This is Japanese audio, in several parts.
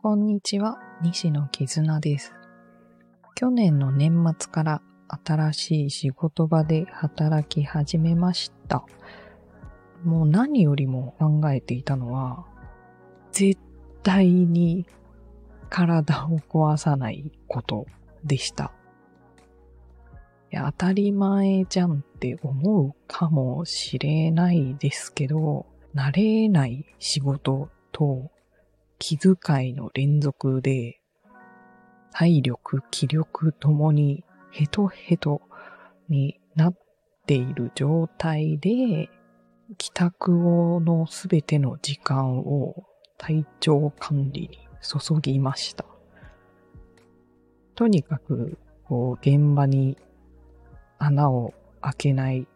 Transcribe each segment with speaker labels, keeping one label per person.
Speaker 1: こんにちは、西野絆です。去年の年末から新しい仕事場で働き始めました。もう何よりも考えていたのは、絶対に体を壊さないことでした。や、当たり前じゃんって思うかもしれないですけど、慣れない仕事と気遣いの連続で、体力、気力ともにヘトヘトになっている状態で、帰宅後のすべての時間を体調管理に注ぎました。とにかく、こう、現場に穴を開けない。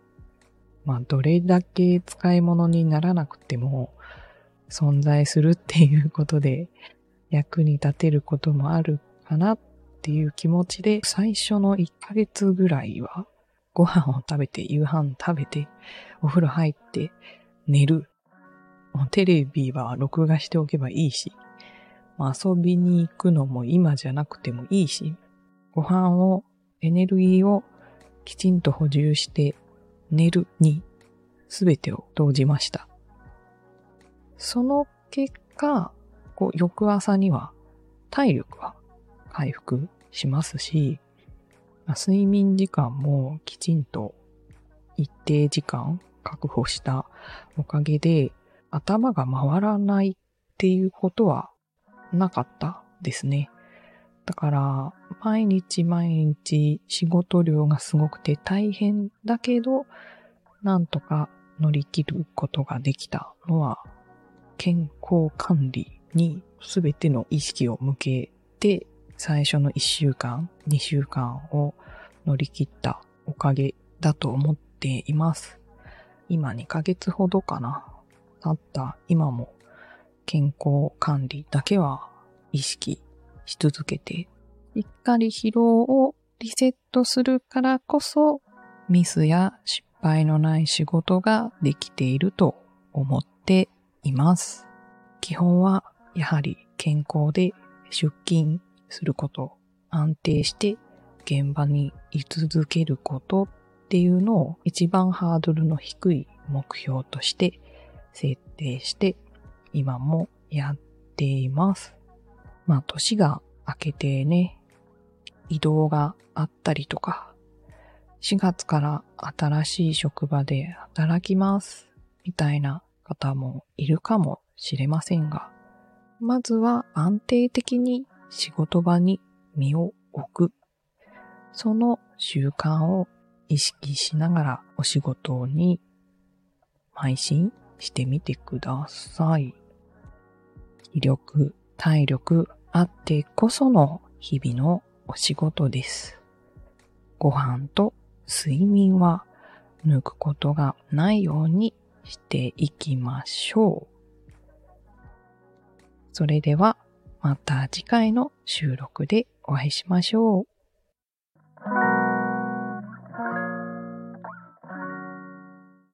Speaker 1: まあ、どれだけ使い物にならなくても、存在するっていうことで、役に立てることもあるかなっていう気持ちで、最初の1ヶ月ぐらいは、ご飯を食べて、夕飯食べて、お風呂入って、寝る。テレビは録画しておけばいいし、ま、遊びに行くのも今じゃなくてもいいし、ご飯を、エネルギーをきちんと補充して寝るに全てを投じました。その結果、こう翌朝には体力は回復しますし、睡眠時間もきちんと一定時間確保したおかげで頭が回らないっていうことはなかったですね。だから、毎日毎日仕事量がすごくて大変だけど、なんとか乗り切ることができたのは、健康管理に全ての意識を向けて、最初の1週間、2週間を乗り切ったおかげだと思っています。今2ヶ月ほどかな。経った今も健康管理だけは意識し続けて、しっかり疲労をリセットするからこそ、ミスや失敗のない仕事ができていると思っています。基本はやはり健康で出勤すること、安定して現場に居続けることっていうのを一番ハードルの低い目標として設定して今もやっています。まあ年が明けてね、移動があったりとか、4月から新しい職場で働きます、みたいな方もいるかもしれませんが、まずは安定的に仕事場に身を置く。その習慣を意識しながらお仕事に邁進してみてください。気力、体力あってこその日々のお仕事です。ご飯と睡眠は抜くことがないようにしていきましょう。それではまた次回の収録でお会いしましょう。